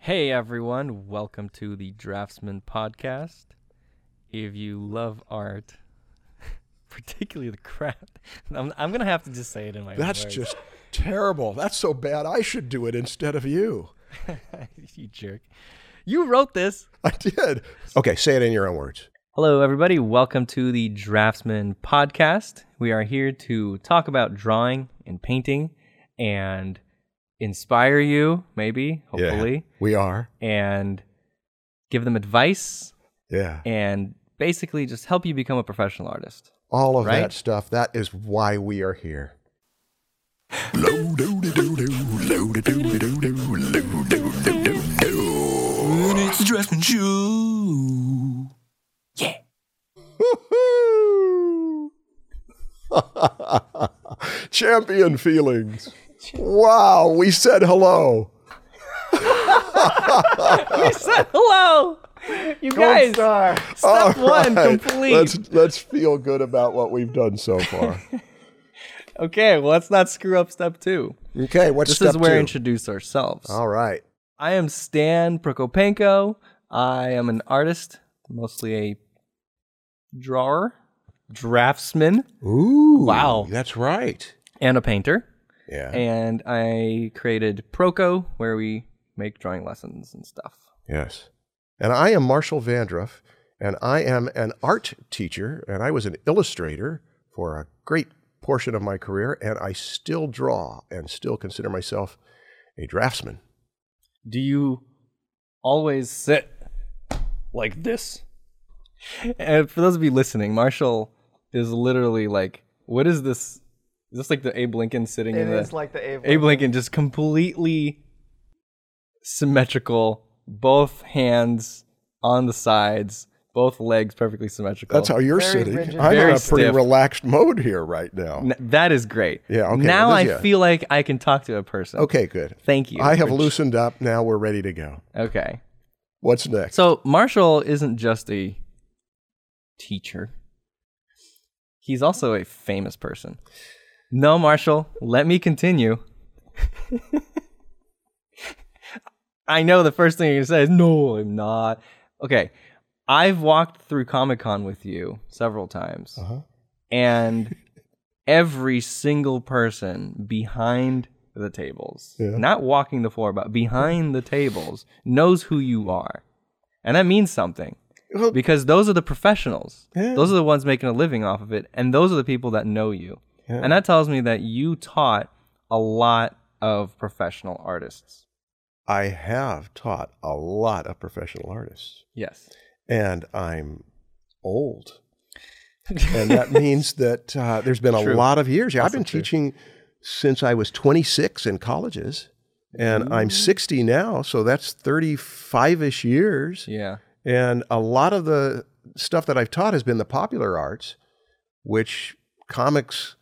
Hey everyone, welcome to the Draftsman podcast. If you love art, particularly the craft, I'm, I'm gonna have to just say it in my That's words. just terrible. That's so bad. I should do it instead of you. you jerk. You wrote this. I did. Okay, say it in your own words. Hello everybody, welcome to the Draftsman podcast. We are here to talk about drawing and painting and inspire you, maybe, hopefully, Yeah, we are. and give them advice Yeah. and basically just help you become a professional artist. All of Right? that stuff. That is why we are here. It's the Draftsman Show. Yeah. Champion feelings. Wow, we said hello. we said hello. You guys, are step All one right, complete. Let's let's feel good about what we've done so far. Okay, well, let's not screw up step two. Okay, what's This step is where we two? introduce ourselves. All right. I am Stan Prokopenko. I am an artist, mostly a drawer, draftsman, Ooh. Wow. That's right. and a painter. Yeah. And I created Proko, where we make drawing lessons and stuff. Yes. And I am Marshall Vandruff, and I am an art teacher, and I was an illustrator for a great portion of my career, and I still draw and still consider myself a draftsman. Do you always sit like this? And for those of you listening, Marshall is literally like, what is this? Is this like the Abe Lincoln sitting It in the It is like the Abe. Abe Lincoln just completely symmetrical, both hands on the sides, both legs perfectly symmetrical. That's how you're Very sitting. rigid. I'm Very in a pretty stiff. relaxed mode here right now. N- that is great. Yeah, okay, Now well, I yeah. feel like I can talk to a person. Okay, good. Thank you. I have Which- loosened up. Now we're ready to go. Okay. What's next? So Marshall isn't just a teacher. He's also a famous person. No, Marshall, let me continue. I know the first thing you're gonna say is no, I'm not. Okay. I've walked through Comic Con with you several times. Uh-huh. And every single person behind the tables, Yeah. not walking the floor, but behind the tables, knows who you are. And that means something Well, because those are the professionals. Yeah. Those are the ones making a living off of it. And those are the people that know you. Yeah. And that tells me that you taught a lot of professional artists. I have taught a lot of professional artists, Yes. and I'm old. and that means that uh, there's been a lot of years. Yeah, I've been true. teaching since I was 26 in colleges, and I'm 60 now, so that's 35 ish years. Yeah. And a lot of the stuff that I've taught has been the popular arts, which comics,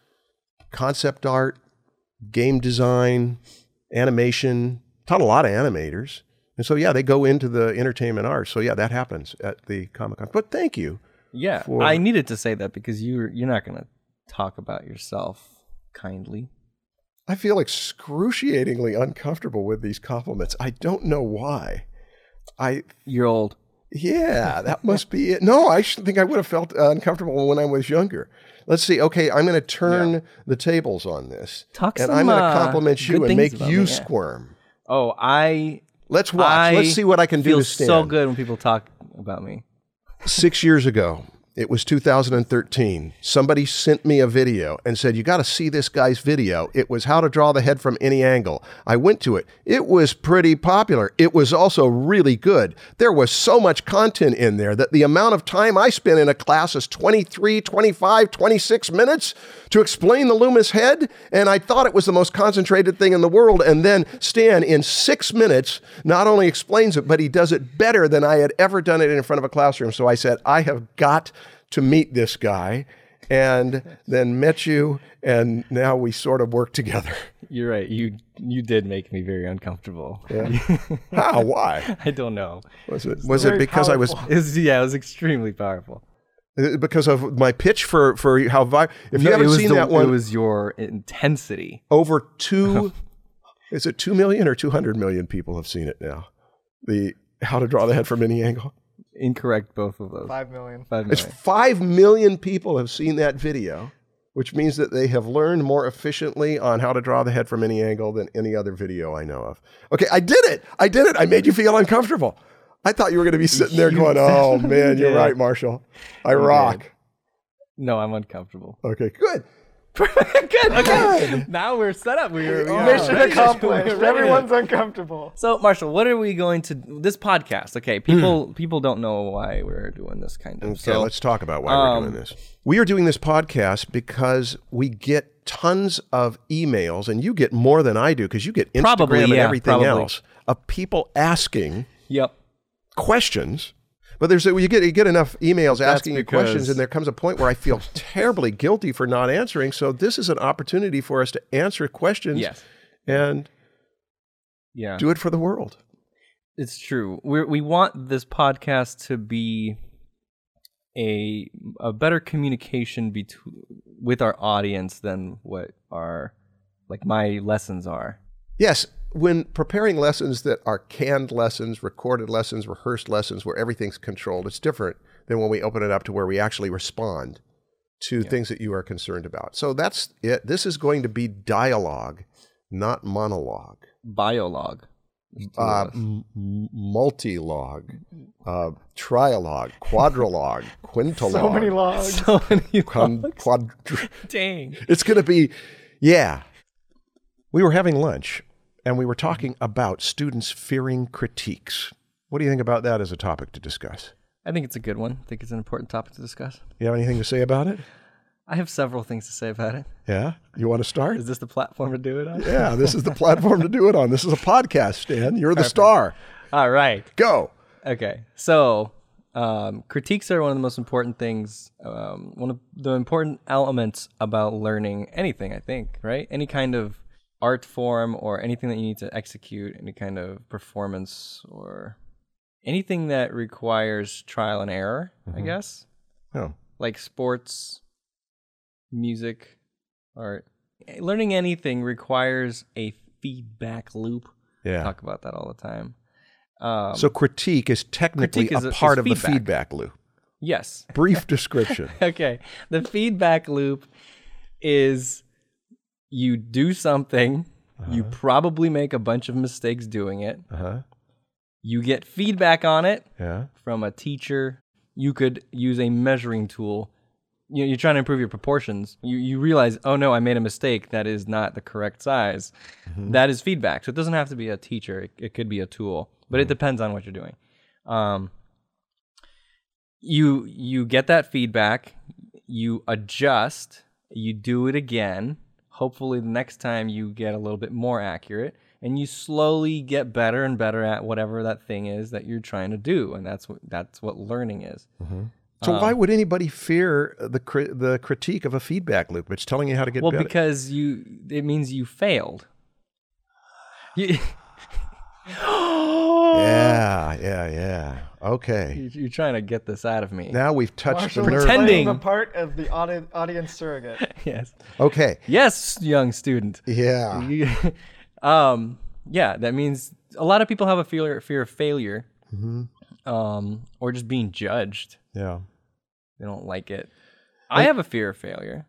concept art, game design, animation, taught a lot of animators. And so, yeah, they go into the entertainment arts. So, yeah, that happens at the Comic Con. But thank you. Yeah. For- I needed to say that because you you're not going to talk about yourself kindly. I feel excruciatingly uncomfortable with these compliments. I don't know why. I You're old. Yeah, that must be it. No, I think I would have felt uncomfortable when I was younger. Let's see. Okay, I'm going to turn the tables on this, Talk and some, I'm going to uh, compliment you and make you me, yeah. squirm. Oh, I Let's watch. I Let's see what I can do feel to stand. so good when people talk about me. six years ago. It was 2013. Somebody sent me a video and said, You got to see this guy's video. It was how to draw the head from any angle. I went to it. It was pretty popular. It was also really good. There was so much content in there that the amount of time I spent in a class is 23, 25, 26 minutes to explain the Loomis head. And I thought it was the most concentrated thing in the world. And then Stan, in six minutes, not only explains it, but he does it better than I had ever done it in front of a classroom. So I said, I have got to meet this guy and then met you and now we sort of work together. You're right. You you did make me very uncomfortable. How? Why? I don't know. Was it was it because I was It's, yeah, it was extremely powerful. uh, because of my pitch for for how vi- if you haven't seen the- that one it was your intensity. over 2 is it 2 million or 200 million people have seen it now. The how to draw the head from any angle. Incorrect, both of those. Five million. Five It's 5 million people have seen that video, which means that they have learned more efficiently on how to draw the head from any angle than any other video I know of. Okay, I did it. I did it. I made you feel uncomfortable. I thought you were going to be sitting there going, "Oh man, you're right, Marshall. I rock." No, I'm uncomfortable. Okay, good. good. Okay. now we're set up. We were, we are Mission ready accomplished. we're ready Everyone's uncomfortable. So, Marshall, what are we going to this podcast? Okay, hmm. people people don't know why we're doing this kind of. Okay, so let's talk about why we're doing um, this. We are doing this podcast because we get tons of emails, and you get more than I do because you get Instagram Probably, and yeah, everything probably. else of people asking Yep. questions. But there's you get you get enough emails asking you questions, and there comes a point where I feel terribly guilty for not answering. So this is an opportunity for us to answer questions Yes. and Yeah. do it for the world. It's true. We we want this podcast to be a a better communication between with our audience than what our like my lessons are. Yes, when preparing lessons that are canned lessons, recorded lessons, rehearsed lessons, where everything's controlled, it's different than when we open it up to where we actually respond to things that you are concerned about. So that's it. This is going to be dialogue, not monologue. Biolog. Uh, m- m- multi-log, uh, trialogue, quadrilogue, quintilogue. So many logs. So many con- logs. quadr- Dang. it's going to be, yeah. We were having lunch and we were talking about students fearing critiques. What do you think about that as a topic to discuss? I think it's a good one. I think it's an important topic to discuss. You have anything to say about it? I have several things to say about it. Yeah? You want to start? Is this the platform to do it on? Yeah, this is the platform to do it on. This is a podcast, Stan. You're the star. All right. Go. Okay, so um, critiques are one of the most important things, um, one of the important elements about learning anything, I think, right? Any kind of art form or anything that you need to execute, any kind of performance or anything that requires trial and error, I guess, Oh, like sports, music, art. Learning anything requires a feedback loop. yeah. We Talk about that all the time. Um, So critique is technically critique is a part of the feedback loop. yes, Brief description. okay. The feedback loop is you do something, you probably make a bunch of mistakes doing it. Uh-huh. You get feedback on it Yeah. from a teacher. You could use a measuring tool. You know, you're trying to improve your proportions. You you realize, oh no, I made a mistake. That is not the correct size. That is feedback. So it doesn't have to be a teacher. It, it could be a tool, but it depends on what you're doing. Um, you you get that feedback. You adjust. You do it again. Hopefully, the next time you get a little bit more accurate, and you slowly get better and better at whatever that thing is that you're trying to do, and that's what that's what learning is. So Um, why would anybody fear the cri- the critique of a feedback loop? It's telling you how to get Well, better. Well, because you it means you failed. You, yeah, yeah, yeah. Okay. you're trying to get this out of me. Now we've touched Marshall the nerve. Pretending. playing the part of the audi- audience surrogate. yes, Okay. yes, young student. Yeah. Um, yeah, that means a lot of people have a fear fear of failure, Hmm. um, or just being judged. Yeah. They don't like it. I have a fear of failure.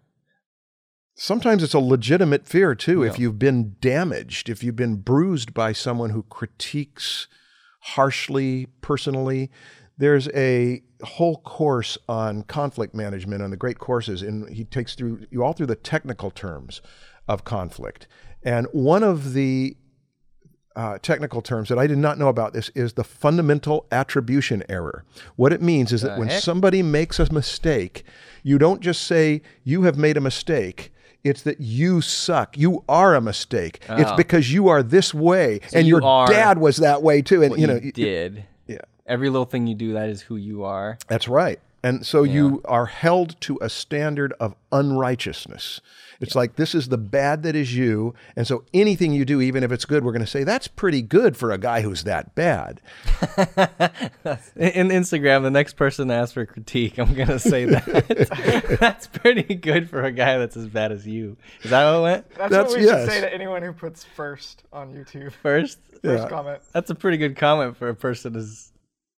Sometimes it's a legitimate fear too. If you've been damaged, if you've been bruised by someone who critiques harshly, personally, There's a whole course on conflict management on the great courses, and he takes through you all through the technical terms of conflict. And one of the uh, technical terms that I did not know about this is the fundamental attribution error. What it means is that when heck? somebody makes a mistake, you don't just say, You have made a mistake. It's that you suck. You are a mistake. It's Oh. because you are this way, and you your dad was that way too. And you you, know, y- did. yeah. Every little thing you do, that is who you are. That's right. And so you are held to a standard of unrighteousness. It's like this is the bad that is you. And so anything you do, even if it's good, we're going to say that's pretty good for a guy who's that bad. In in Instagram, the next person asks for critique, I'm gonna say that that's pretty good for a guy that's as bad as you. Is that how it went? That's, That's- what we yes. should say to anyone who puts first on YouTube. First, First Yeah. comment. that's a pretty good comment for a person as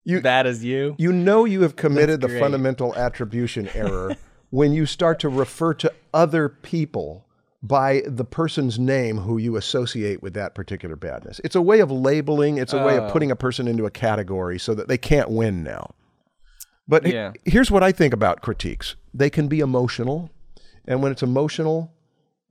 You- bad as you. You know you have committed the fundamental attribution error when you start to refer to other people by the person's name who you associate with that particular badness. It's a way of labeling, it's a way of Oh. putting a person into a category so that they can't win now. But he- here's what I think about critiques. They can be emotional, and when it's emotional,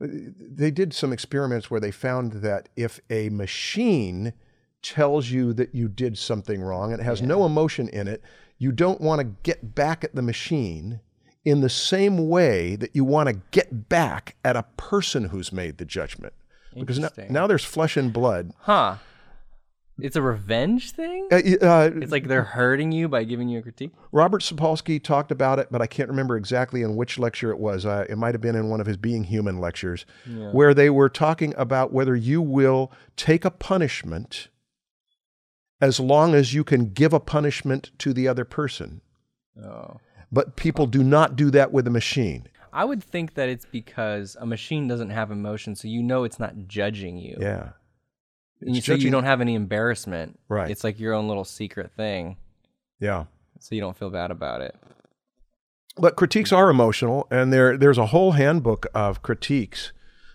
uh, they did some experiments where they found that if a machine tells you that you did something wrong and it has no emotion in it, you don't want to get back at the machine in the same way that you want to get back at a person who's made the judgment. Because now, now there's flesh and blood. Huh? It's a revenge thing. Uh, uh, It's like they're hurting you by giving you a critique. Robert Sapolsky talked about it, but I can't remember exactly in which lecture it was. Uh, it might have been in one of his Being Human lectures, where they were talking about whether you will take a punishment as long as you can give a punishment to the other person. Oh. But people do not do that with a machine. I would think that it's because a machine doesn't have emotion, so you know it's not judging you. Yeah. And you, so you don't have any embarrassment. Right. It's like your own little secret thing, Yeah. so you don't feel bad about it. But critiques are emotional, and there there's a whole handbook of critiques,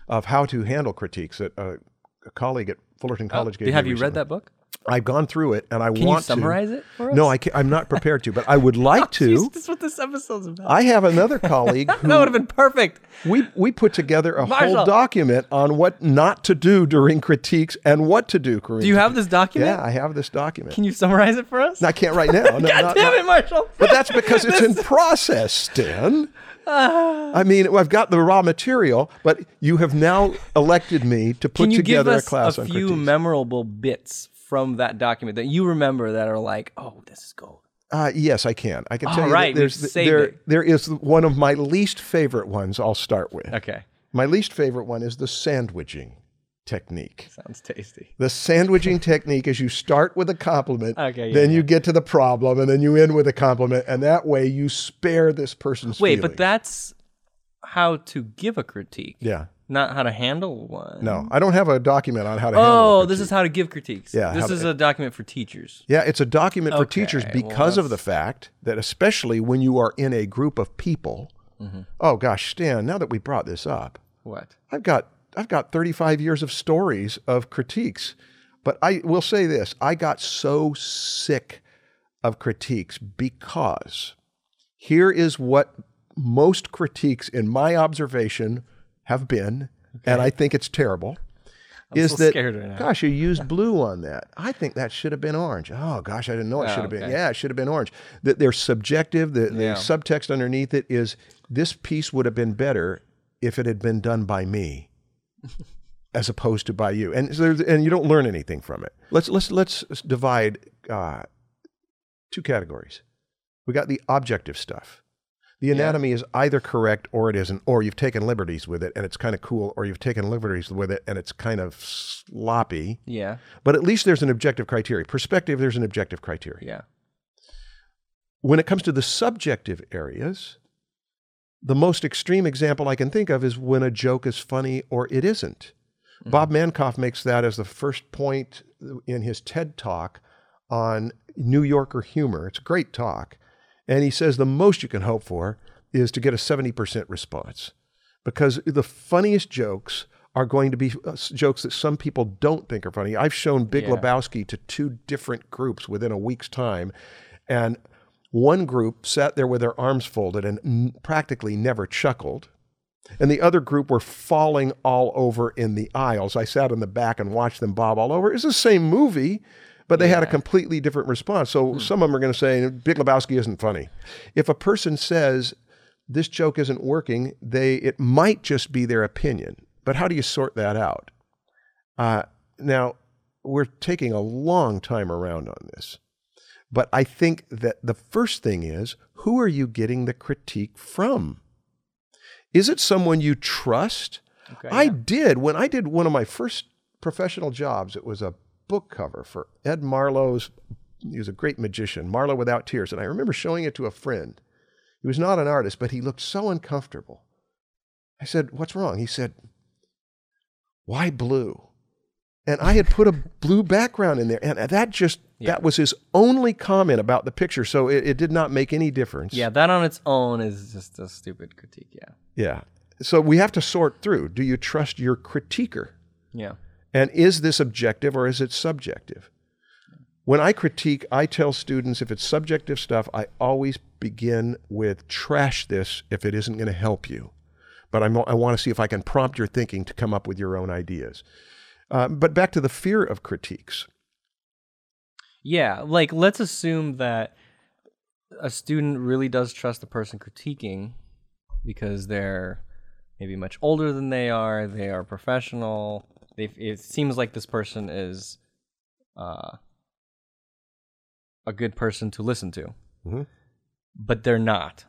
of how to handle critiques that a, a colleague at Fullerton oh, College gave Oh, have me you read that book? I've gone through it, and I Can you summarize to. it for us? No, I I'm not prepared to, but I would like oh, to. Jeez, this is what this episode's about. I have another colleague who that would have been perfect. we we put together a whole document on what not to do during critiques and what to do. Do you have this document? Yeah, I have this document. Can you summarize it for us? I can't right now. No, God not- damn it, Marshall. But that's because it's in process, Stan. Ah. I mean, I've got the raw material, but you have now elected me to put Can you give together us a class a on few critiques. memorable bits from that document that you remember that are like, oh, this is gold? Uh, yes, I can. I can All tell you right, that there's there it. there is one of my least favorite ones. I'll start with. Okay, My least favorite one is the sandwiching technique. sounds tasty. The sandwiching technique is you start with a compliment, Okay, yeah, then yeah. you get to the problem, and then you end with a compliment, and that way you spare this person's Wait, feelings. but that's how to give a critique, yeah. Not how to handle one. No, I don't have a document on how to handle. Oh, this is how to give critiques. Yeah, this to- is a document for teachers. Yeah, it's a document for Okay, teachers well, because of the fact that, especially when you are in a group of people. Mm-hmm. Oh gosh, Stan! Now that we brought this up, What? I've got I've got 35 years of stories of critiques, but I will say this: I got so sick of critiques because here is what most critiques, in my observation, have been, and I think it's terrible. is so that right gosh you used blue on that. I think that should have been orange. Oh gosh i didn't know it Oh, should have been. yeah it should have been orange. That they're subjective the, the subtext underneath it is this piece would have been better if it had been done by me as opposed to by you. And so and you don't learn anything from it. Let's let's let's divide uh, two categories. We got the objective stuff the anatomy is either correct or it isn't, or you've taken liberties with it and it's kind of cool, or you've taken liberties with it and it's kind of sloppy. Yeah, But at least there's an objective criteria. Perspective, there's an objective criteria. yeah. When it comes to the subjective areas, the most extreme example I can think of is when a joke is funny or it isn't. Mm-hmm. Bob Mankoff makes that as the first point in his TED talk on New Yorker humor. It's a great talk. And he says the most you can hope for is to get a 70% response because the funniest jokes are going to be uh, jokes that some people don't think are funny. I've shown Big Yeah. Lebowski to two different groups within a week's time, And one group sat there with their arms folded and n- practically never chuckled. And the other group were falling all over in the aisles. I sat in the back and watched them bob all over. It's the same movie, but they had a completely different response. So some of them are going to say, Big Lebowski isn't funny. If a person says, this joke isn't working, they it might just be their opinion. But how do you sort that out? Uh, now, we're taking a long time around on this. But I think that the first thing is who are you getting the critique from? Is it someone you trust? I did. When I did one of my first professional jobs, it was a book cover for Ed Marlo's, he was a great magician, Marlo Without Tears. And I remember showing it to a friend. He was not an artist, but he looked so uncomfortable. I said, What's wrong? He said, Why blue? And I had put a blue background in there. And that just, that was his only comment about the picture. So it, it did not make any difference. Yeah, that on its own is just a stupid critique. Yeah. Yeah. So we have to sort through. Do you trust your critiquer? Yeah. And is this objective or is it subjective? When I critique, I tell students if it's subjective stuff, I always begin with trash this if it isn't going to help you. But I'm, I want to see if I can prompt your thinking to come up with your own ideas. Uh, but back to the fear of critiques. Yeah, like let's assume that a student really does trust the person critiquing because they're maybe much older than they are, they are professional. They it seems like this person is uh, a good person to listen to. Mhm. But they're not.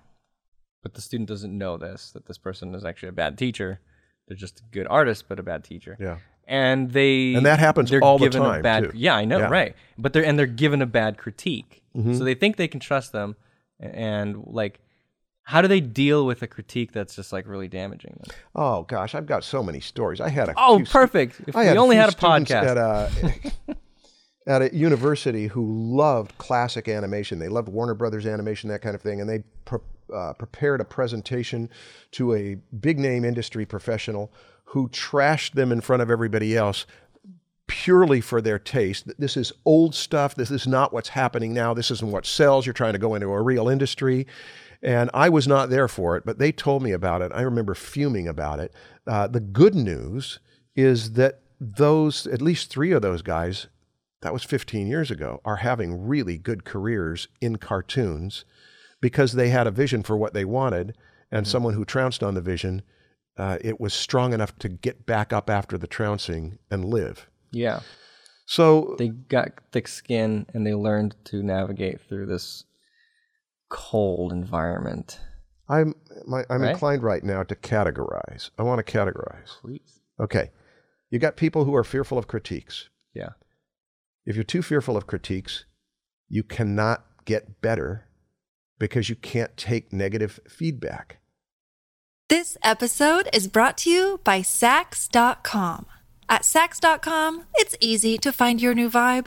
But the student doesn't know this that this person is actually a bad teacher. They're just a good artist but a bad teacher Yeah. and they And that happens they're all the given a time, bad, too. Yeah, I know, Yeah. right? But they're and they're given a bad critique, Mm-hmm. so they think they can trust them, and like, how do they deal with a critique that's just like really damaging them? Oh gosh, I've got so many stories. I had a Oh, few stu- perfect! If I we only had a podcast, at a at a university who loved classic animation. They loved Warner Brothers animation, that kind of thing, and they pre- uh, prepared a presentation to a big name industry professional who trashed them in front of everybody else purely for their taste. This is old stuff. This is not what's happening now. This isn't what sells. You're trying to go into a real industry. And I was not there for it, but they told me about it. I remember fuming about it. Uh, the good news is that those, at least three of those guys, that was 15 years ago, are having really good careers in cartoons because they had a vision for what they wanted. And someone who trounced on the vision, uh, it was strong enough to get back up after the trouncing and live. yeah, So they got thick skin and they learned to navigate through this cold environment. I'm my, I'm Right? inclined right now to categorize. I want to categorize. Please, Okay, you got people who are fearful of critiques. yeah, If you're too fearful of critiques, you cannot get better because you can't take negative feedback. This episode is brought to you by Saks.com. At Saks.com, it's easy to find your new vibe.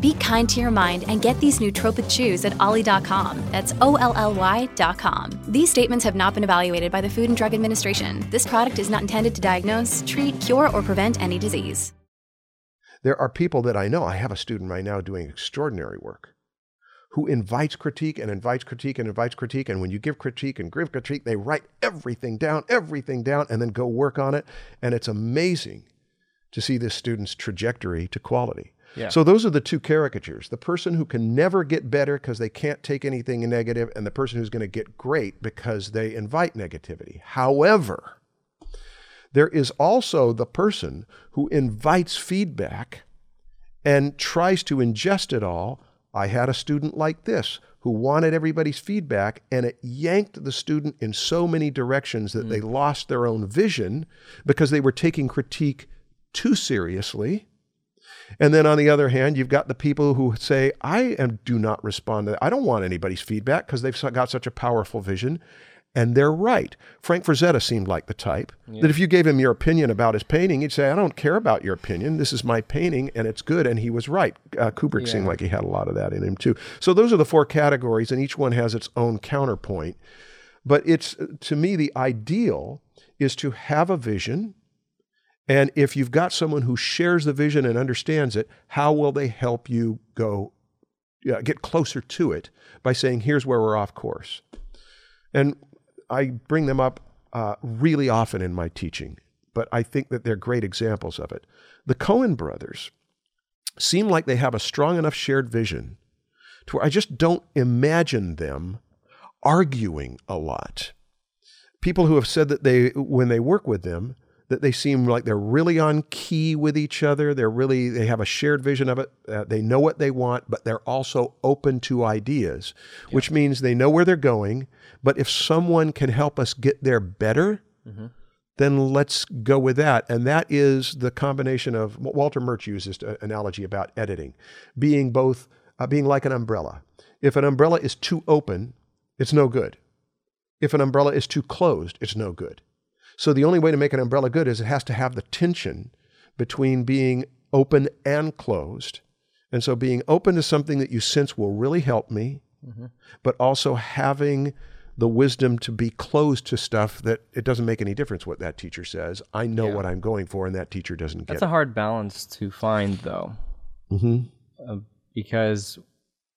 Be kind to your mind and get these nootropic chews at olly.com. That's O L L Y.com. These statements have not been evaluated by the Food and Drug Administration. This product is not intended to diagnose, treat, cure, or prevent any disease. There are people that I know. I have a student right now doing extraordinary work who invites critique and invites critique and invites critique. And when you give critique and give critique, they write everything down, everything down, and then go work on it. And it's amazing to see this student's trajectory to quality. Yeah. So those are the two caricatures the person who can never get better because they can't take anything negative, and the person who's going to get great because they invite negativity. However, there is also the person who invites feedback and tries to ingest it all. I had a student like this who wanted everybody's feedback, and it yanked the student in so many directions that hmm. they lost their own vision because they were taking critique too seriously. And then on the other hand, you've got the people who say, I am, do not respond to that. I don't want anybody's feedback because they've got such a powerful vision. And they're right. Frank Frazetta seemed like the type that if you gave him your opinion about his painting, he'd say, I don't care about your opinion. This is my painting and it's good. And he was right. Uh, Kubrick seemed like he had a lot of that in him too. So those are the four categories, and each one has its own counterpoint. But it's, to me, the ideal is to have a vision. And if you've got someone who shares the vision and understands it, how will they help you go get closer to it by saying, here's where we're off course? And I bring them up uh, really often in my teaching, but I think that they're great examples of it. The Coen brothers seem like they have a strong enough shared vision to where I just don't imagine them arguing a lot. People who have said that they, when they work with them, that they seem like they're really on key with each other. They're really, they have a shared vision of it. Uh, they know what they want, but they're also open to ideas, which means they know where they're going. But if someone can help us get there better, then let's go with that. And that is the combination of Walter Murch uses an analogy about editing, being both, uh, being like an umbrella. If an umbrella is too open, it's no good. If an umbrella is too closed, it's no good. So the only way to make an umbrella good is it has to have the tension between being open and closed. And so being open to something that you sense will really help me, but also having the wisdom to be closed to stuff that it doesn't make any difference what that teacher says. I know Yeah. what I'm going for, and that teacher doesn't get That's a hard balance to find, though, hmm uh, because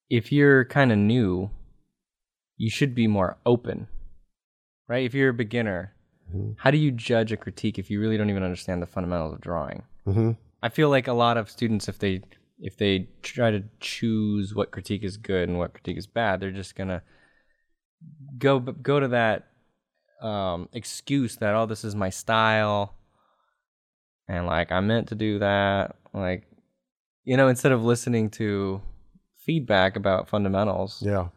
if you're kind of new, you should be more open, right? If you're a beginner, how do you judge a critique if you really don't even understand the fundamentals of drawing? hmm I feel like a lot of students, if they if they try to choose what critique is good and what critique is bad, they're just gonna go go to that um, excuse that oh this is my style, and like I meant to do that, like you know instead of listening to feedback about fundamentals. Yeah.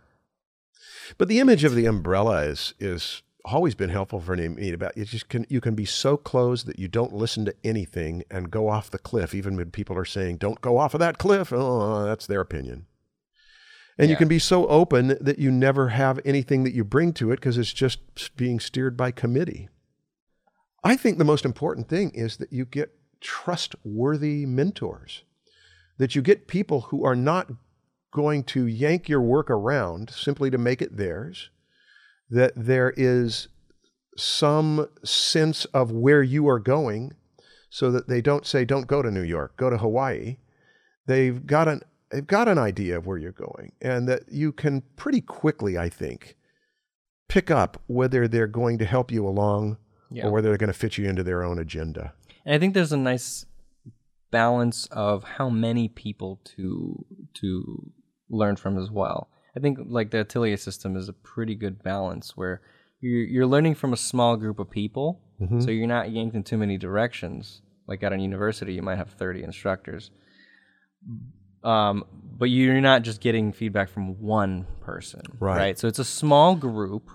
But the image of the umbrella is is always been helpful for me about you just can you can be so closed that you don't listen to anything and go off the cliff even when people are saying don't go off of that cliff. Oh that's their opinion. And you can be so open that you never have anything that you bring to it because it's just being steered by committee. I think the most important thing is that you get trustworthy mentors that you get people who are not going to yank your work around simply to make it theirs, that there is some sense of where you are going so that they don't say, don't go to New York, go to Hawaii. They've got an, they've got an idea of where you're going, and that you can pretty quickly, I think, pick up whether they're going to help you along Yeah. or whether they're going to fit you into their own agenda. And I think there's a nice balance of how many people to to learn from as well. I think like the Atelier system is a pretty good balance where you're you're learning from a small group of people, so you're not yanked in too many directions. Like at a university, you might have 30 instructors, um, but you're not just getting feedback from one person, Right. So it's a small group.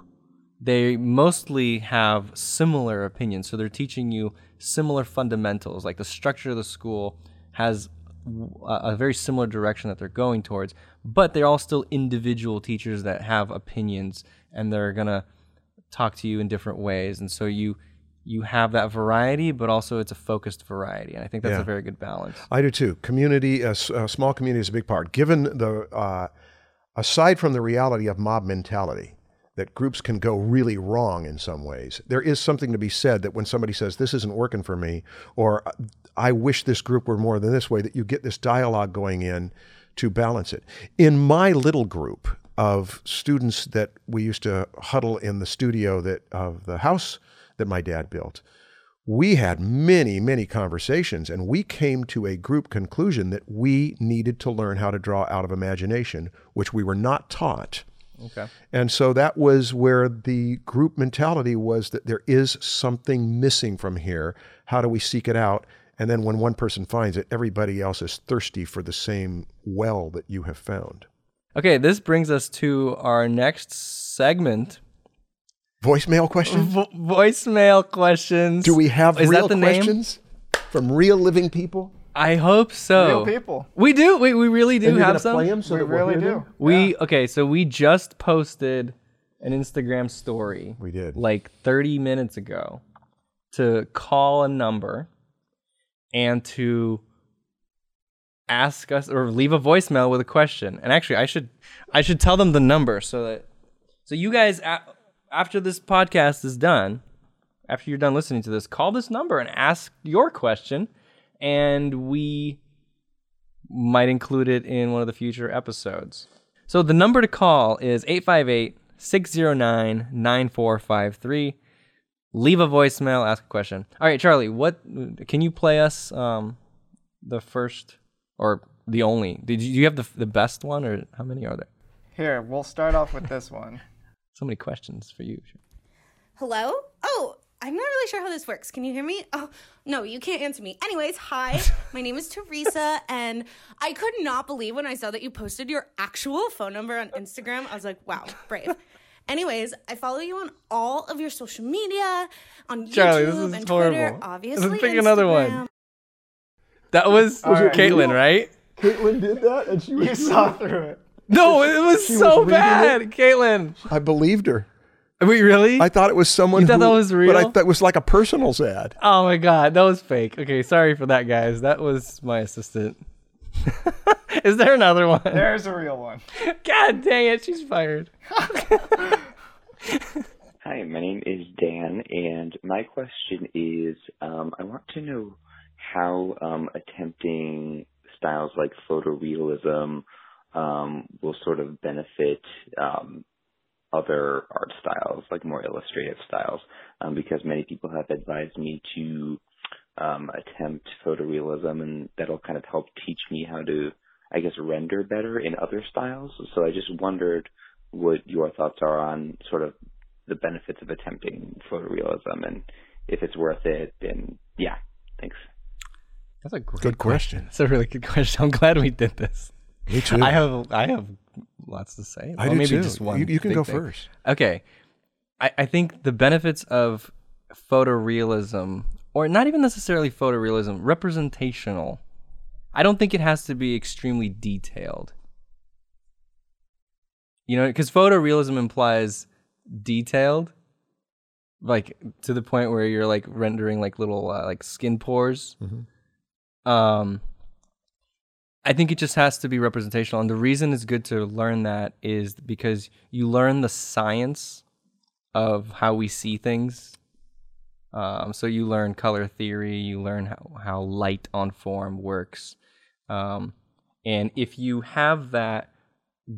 They mostly have similar opinions, so they're teaching you similar fundamentals. Like the structure of the school has a a very similar direction that they're going towards, but they're all still individual teachers that have opinions and they're gonna talk to you in different ways, and so you you have that variety, but also it's a focused variety, and I think that's Yeah. a very good balance. I do too. Community, a small community is a big part. Given the, uh, aside from the reality of mob mentality, that groups can go really wrong in some ways, there is something to be said that when somebody says, This isn't working for me, or I wish this group were more than this way, that you get this dialogue going in to balance it. In my little group of students that we used to huddle in the studio that of the house that my dad built, we had many, many conversations, and we came to a group conclusion that we needed to learn how to draw out of imagination, which we were not taught. Okay. And so that was where the group mentality was that there is something missing from here. How do we seek it out? And then when one person finds it, everybody else is thirsty for the same well that you have found. Okay, this brings us to our next segment. Voicemail question? Vo- voicemail questions. Do we have Is real the name? questions from real living people? I hope so. Real people. We do. We, we really do and you're have gonna some. play 'em so We that we'll really do. them? We okay, so we just posted an Instagram story. We did. like 30 minutes ago to call a number and to ask us or leave a voicemail with a question. And actually, I should I should tell them the number so that so you guys after this podcast is done, after you're done listening to this, call this number and ask your question and we might include it in one of the future episodes. So the number to call is 858 609 9453. Leave a voicemail, ask a question. All right, Charlie, what can you play us um, the first or the only? Did you, do you have the, the best one or how many are there? Here, we'll start off with this one. So many questions for you. Hello? Oh, I'm not really sure how this works. Can you hear me? Oh, no, you can't answer me. Anyways, hi. My name is Teresa, and I could not believe when I saw that you posted your actual phone number on Instagram. I was like, wow, brave. Anyways, I follow you on all of your social media, on YouTube Charlie, this is and Twitter, horrible. obviously. Pick another one. That was All right. Caitlin, right? Caitlin did that, and she You saw through it. No, it was She so reading bad, it? Caitlin. I believed her. Wait, really? I thought it was someone You thought who, that was But I real? thought it was like a personals ad. Oh my god, that was fake. Okay, sorry for that, guys. That was my assistant. Is there another one? There's a real one. God dang it, she's fired. Hi, my name is Dan, and my question is um, I want to know how um, attempting styles like photorealism um, will sort of benefit um, other art styles, like more illustrative styles, um, because many people have advised me to um, attempt photorealism, and that'll kind of help teach me how to, I guess, render better in other styles. So I just wondered what your thoughts are on sort of the benefits of attempting photorealism and if it's worth it. And yeah, thanks. That's a great Good question. That's a really good question. I'm glad we did this. Me too. I have I have lots to say. I Well, do maybe too. just one. You- you can go thing. first. Okay. I, I think the benefits of photorealism, or not even necessarily photorealism, representational. I don't think it has to be extremely detailed. You know, because photorealism implies detailed, like to the point where you're like rendering like little uh, like skin pores. Um, I think it just has to be representational, and the reason it's good to learn that is because you learn the science of how we see things. Um, so you learn color theory, you learn how, how light on form works, um, and if you have that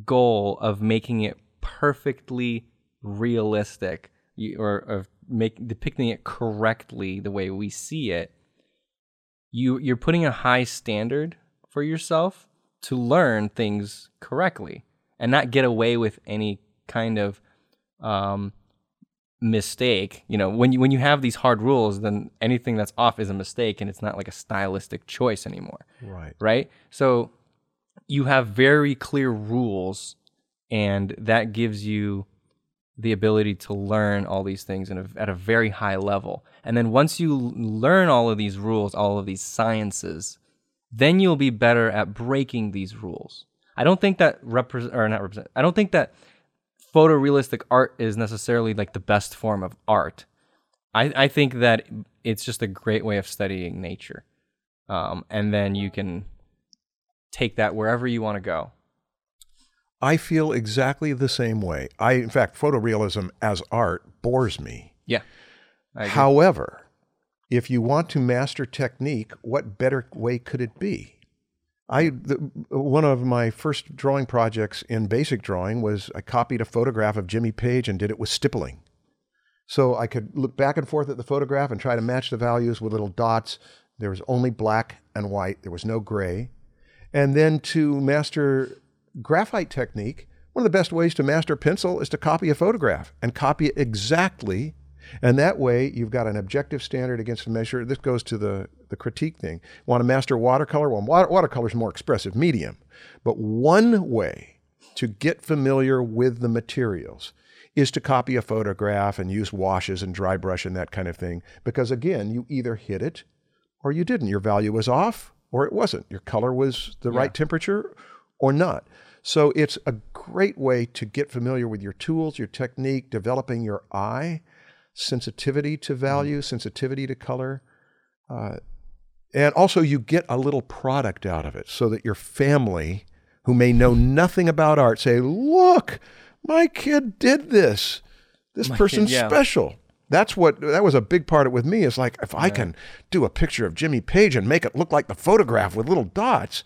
goal of making it perfectly realistic, you, or of make depicting it correctly the way we see it, you you're putting a high standard for yourself to learn things correctly and not get away with any kind of um, mistake. You know, when you when you have these hard rules, then anything that's off is a mistake, and it's not like a stylistic choice anymore. Right. Right. So you have very clear rules, and that gives you the ability to learn all these things in a, at a very high level. And then once you learn all of these rules, all of these sciences, then you'll be better at breaking these rules. I don't think that represent or not represent. I don't think that photorealistic art is necessarily like the best form of art. I, I think that it's just a great way of studying nature. Um, and then you can take that wherever you want to go. I feel exactly the same way. I, in fact, photorealism as art bores me. Yeah. However, if you want to master technique, what better way could it be? I the, one of my first drawing projects in basic drawing was I copied a photograph of Jimmy Page and did it with stippling. So I could look back and forth at the photograph and try to match the values with little dots. There was only black and white. There was no gray. And then to master graphite technique, one of the best ways to master pencil is to copy a photograph and copy it exactly. And that way, you've got an objective standard against a measure. This goes to the, the critique thing. Want to master watercolor? Well, water, watercolor is more expressive medium. But one way to get familiar with the materials is to copy a photograph and use washes and dry brush and that kind of thing. Because again, you either hit it or you didn't. Your value was off or it wasn't. Your color was the Yeah. right temperature or not. So it's a great way to get familiar with your tools, your technique, developing your eye, sensitivity to value, sensitivity to color. Uh, and also, you get a little product out of it so that your family, who may know nothing about art, say, Look, my kid did this. This My kid- person's yeah. special. That's what that was a big part of it with me. Is like if I can do a picture of Jimmy Page and make it look like the photograph with little dots,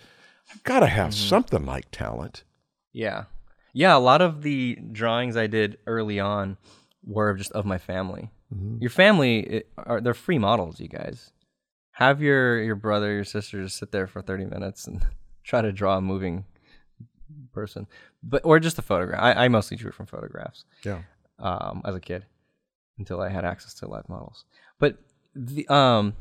I've got to have Mm-hmm. something like talent. Yeah. Yeah, a lot of the drawings I did early on were just of my family. Your family it, are they're free models, you guys. Have your your brother, your sister just sit there for 30 minutes and try to draw a moving person. But or just a photograph. I, I mostly drew from photographs. Yeah. Um, as a kid until I had access to live models. But the um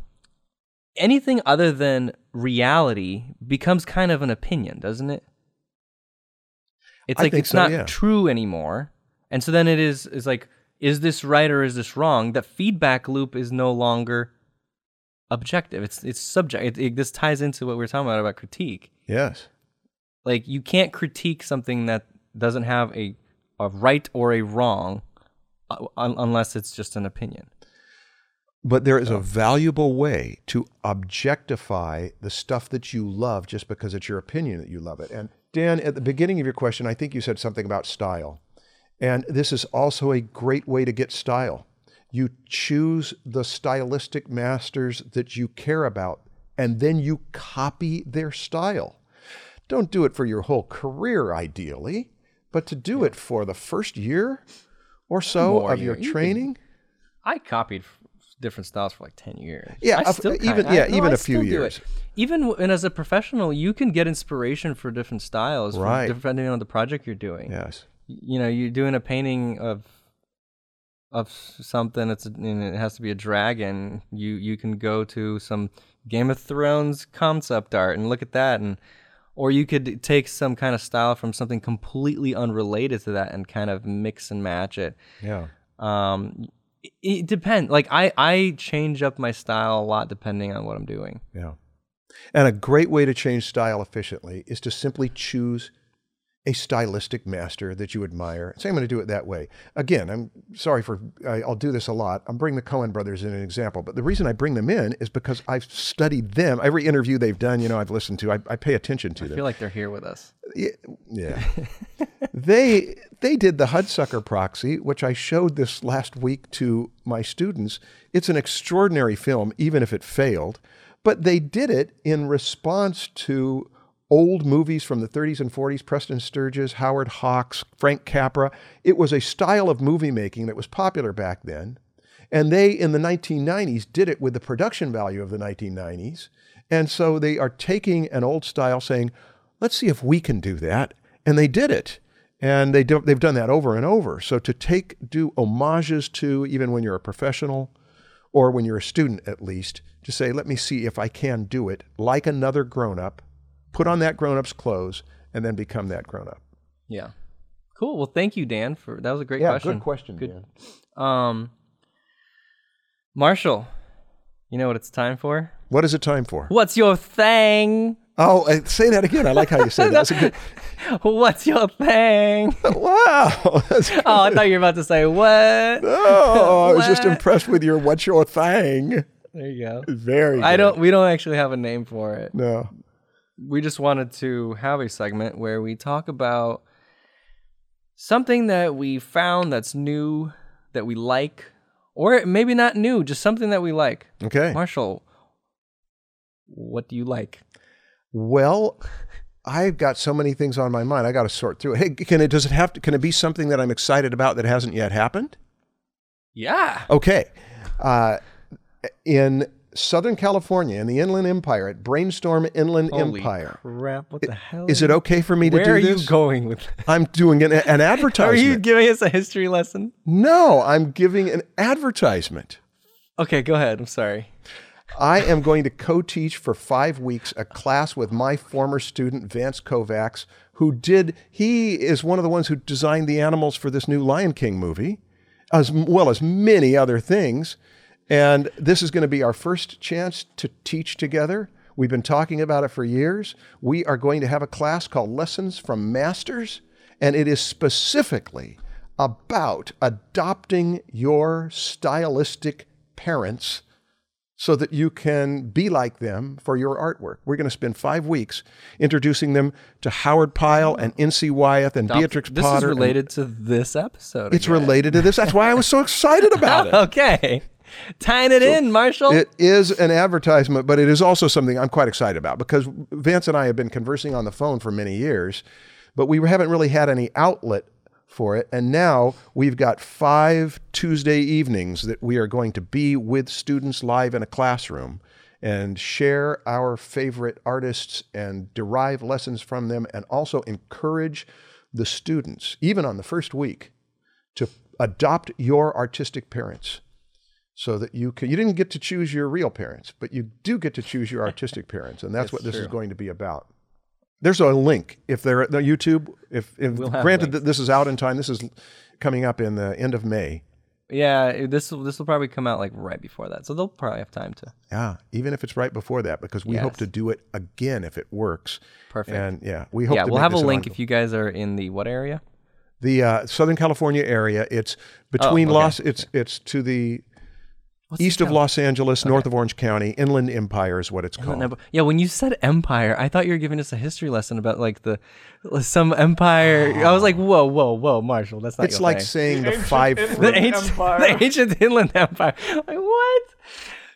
anything other than reality becomes kind of an opinion, doesn't it? It's I like it's so, not yeah. true anymore. And so then it is is like is this right or is this wrong? That feedback loop is no longer objective. It's it's subject. It, it, this ties into what we are talking about about critique. Yes. Like you can't critique something that doesn't have a a right or a wrong uh, un- unless it's just an opinion. But there is a valuable way to objectify the stuff that you love just because it's your opinion that you love it. And Dan, at the beginning of your question, I think you said something about style. And this is also a great way to get style. You choose the stylistic masters that you care about, and then you copy their style. Don't do it for your whole career, ideally, but to do it for the first year or so More of your year. You can- training. I copied different styles for like 10 years. Yeah, I still even- kinda- yeah, I- no, even I a few years. Even and as a professional, you can get inspiration for different styles, Right. depending on the project you're doing. Yes. You know, you're doing a painting of of something it's a, and it has to be a dragon. You you can go to some Game of Thrones concept art and look at that and or you could take some kind of style from something completely unrelated to that and kind of mix and match it. Yeah. Um, it, it depends. Like I, I change up my style a lot depending on what I'm doing. Yeah. And a great way to change style efficiently is to simply choose a stylistic master that you admire. Say, I'm going to do it that way. Again, I'm sorry for, I, I'll do this a lot. I'm bringing the Coen brothers in an example, but the reason I bring them in is because I've studied them. Every interview they've done, you know, I've listened to, I, I pay attention to I them. I feel like they're here with us. Yeah, yeah. they they did the Hudsucker proxy, which I showed this last week to my students. It's an extraordinary film, even if it failed. But they did it in response to old movies from the 30s and 40s, Preston Sturges, Howard Hawks, Frank Capra. It was a style of movie making that was popular back then. And they, in the 1990s, did it with the production value of the 1990s. And so they are taking an old style saying, let's see if we can do that. And they did it. And they do, they've done that over and over. So to take, do homages to, even when you're a professional or when you're a student at least, to say, let me see if I can do it like another grown up, put on that grown up's clothes, and then become that grown up. Yeah. Cool. Well, thank you, Dan. For that was a great Yeah, question. good question, Good. Um, Marshall, You know what it's time for? What is it time for? What's your thing? Oh, say that again. I like how you say that. That's a good. What's your thing? Wow. Oh, I thought you were about to say what? Oh, I was just impressed with your "What's your thing." There you go. Very. I don't. We don't actually have a name for it. No. We just wanted to have a segment where we talk about something that we found that's new, that we like, or maybe not new, just something that we like. Okay. Marshall, what do you like? Well, I've got so many things on my mind. I got to sort through it. Hey, can it? Does it have to? Can it be something that I'm excited about that hasn't yet happened? Yeah. Okay. Uh, in Southern California, in the Inland Empire, at Brainstorm Inland Holy Empire. crap! What the hell? Is it okay for me to Where do are this? you going with? I'm doing an, an Are you giving us a history lesson? no, I'm giving an advertisement. Okay, go ahead. I'm sorry. I am going to co teach for five weeks a class with my former student, Vance Kovacs, who did, he is one of the ones who designed the animals for this new Lion King movie, as well as many other things. And this is going to be our first chance to teach together. We've been talking about it for years. We are going to have a class called Lessons from Masters, and it is specifically about adopting your stylistic parents so that you can be like them for your artwork. We're going to spend five weeks introducing them to Howard Pyle and N.C. Wyeth and Beatrix this Potter. This is related to this episode. it's again. related to this. That's why I was so excited about it. okay. Tying it in, Marshall. It is an advertisement, but it is also something I'm quite excited about because Vance and I have been conversing on the phone for many years, but we haven't really had any outlet for it. And now we've got five Tuesday evenings that we are going to be with students live in a classroom and share our favorite artists and derive lessons from them and also encourage the students, even on the first week, to adopt your artistic parents so that you can you didn't get to choose your real parents but you do get to choose your artistic parents and that's what this is going to be about there's a link if they're at the youtube if, if We'll granted that this is out in time this is coming up in the end of may yeah, this will this will probably come out like right before that, so they'll probably have time to. yeah even if it's right before that because we hope to do it again if it works Perfect. and yeah we hope yeah, we'll have a link if you guys are in the what area? the uh, southern california area it's between Oh, okay. los it's it's to the What's east of los angeles north of orange county inland empire is what it's Inland called Empire. Yeah, when you said empire, I thought you were giving us a history lesson about like the some empire. I was like, whoa, whoa, whoa, Marshall, that's not. it's your like thing. saying the Ancient five Inland the ancient, Empire. the ancient inland empire. Like what?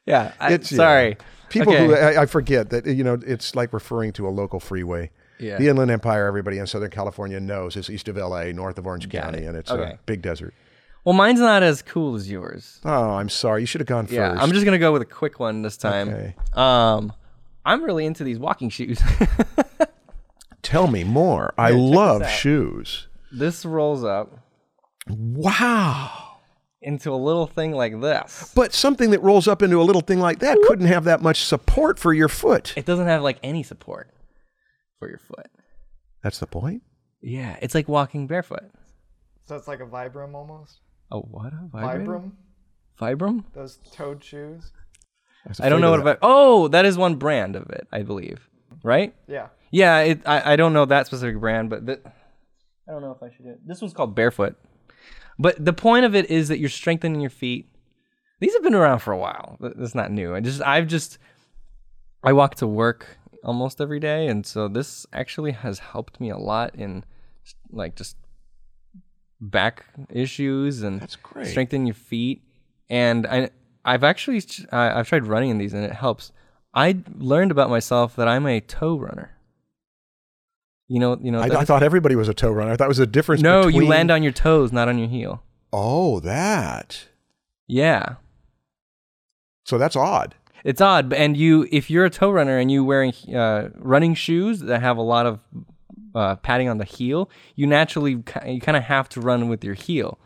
Yeah, I, It's yeah. sorry. People who I, I forget that you know it's like referring to a local freeway. Yeah. The Inland Empire, everybody in Southern California knows, is east of L.A., north of Orange Got County, it. and it's Okay. a big desert. Well, mine's not as cool as yours. Oh, I'm sorry. You should have gone first. Yeah, I'm just gonna go with a quick one this time. Okay. Um, I'm really into these walking shoes. Tell me more. I Here, check love this out. shoes. this rolls up Wow. into a little thing like this. But something that rolls up into a little thing like that couldn't have that much support for your foot. It doesn't have like any support for your foot. That's the point. Yeah, it's like walking barefoot. So it's like a Vibram almost. A what? A vibrator? Vibram? Vibram? Those toad shoes? was I don't know what about. Oh, that is one brand of it, I believe. Right? Yeah. Yeah, it, I I don't know that specific brand, but th- I don't know if I should. Do it. This one's called Barefoot. But the point of it is that you're strengthening your feet. These have been around for a while. Th- That's not new. I just I've just I walk to work almost every day, and so this actually has helped me a lot in like just back issues and That's great. strengthen your feet. And I I've actually I, I've tried running in these, and it helps. I learned about myself that I'm a toe runner. You know, you know. I, I thought everybody was a toe runner. I thought it was a difference. no, between... you land on your toes, not on your heel. Oh, that. Yeah, So that's odd. it's odd, but- and you if you're a toe runner and you wearing uh, running shoes that have a lot of uh, padding on the heel, you naturally you kind of have to run with your heel,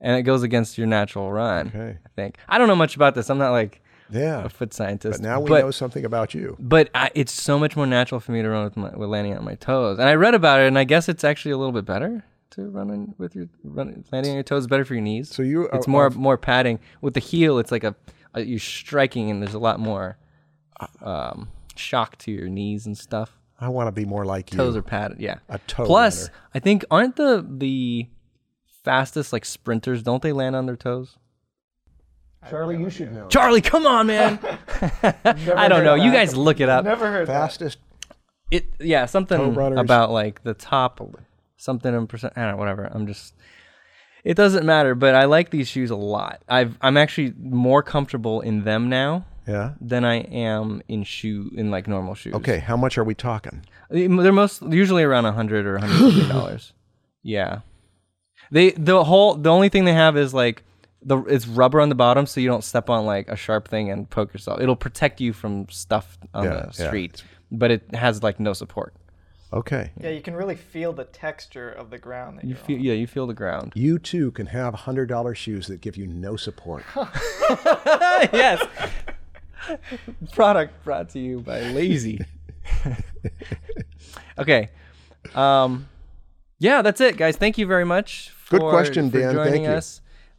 and it goes against your natural run. Okay. I think I don't know much about this. I'm not like Yeah. a foot scientist. But now we but, know something about you. But I, it's so much more natural for me to run with, my, with landing on my toes. And I read about it, and I guess it's actually a little bit better to run in with your run, landing on your toes. Better for your knees. So you it's are- more are- more padding with the heel. It's like a uh, you're striking, and there's a lot more um, shock to your knees and stuff. I want to be more like you. Toes are padded, yeah. A toe Plus, runner. I think aren't the the fastest like sprinters? Don't they land on their toes? Charlie, you should know. Charlie, come on, man. I don't know. You guys look it up. Never heard that. Fastest. It yeah, something about like the top something in percent. I don't know, whatever. I'm just. It doesn't matter, but I like these shoes a lot. I've I'm actually more comfortable in them now Yeah. than I am in shoe in like normal shoes. Okay, how much are we talking? They're most usually around a hundred or hundred fifty dollars. yeah, they the whole the only thing they have is like the it's rubber on the bottom, so you don't step on like a sharp thing and poke yourself. It'll protect you from stuff on Yeah, the yeah. street, but it has like no support. Okay. Yeah, you can really feel the texture of the ground that You you're feel yeah, you feel the ground. You too can have hundred dollar shoes that give you no support. yes. Product brought to you by Lazy. okay. Um yeah, that's it, guys. Thank you very much for, Good question, for Dan. joining Thank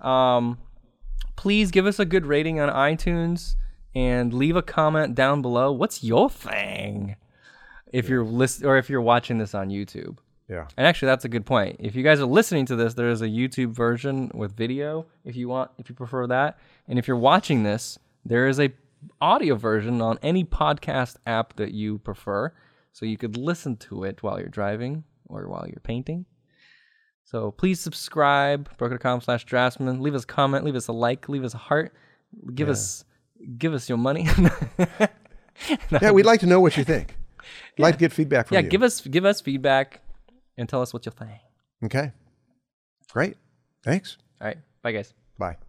you. Um please give us a good rating on iTunes and leave a comment down below. What's your thing? If you're list or if you're watching this on YouTube. Yeah. And actually, that's a good point. If you guys are listening to this, there is a YouTube version with video. If you want, if you prefer that, and if you're watching this, there is a audio version on any podcast app that you prefer, so you could listen to it while you're driving or while you're painting. So please subscribe, proko.com slash draftsman. Leave us a comment, leave us a like, leave us a heart, give Yeah. us give us your money. yeah, we'd like to know what you think. We'd like to get feedback from yeah, you. give us give us feedback and tell us what you think. Okay. Great. Thanks. All right. Bye guys. Bye.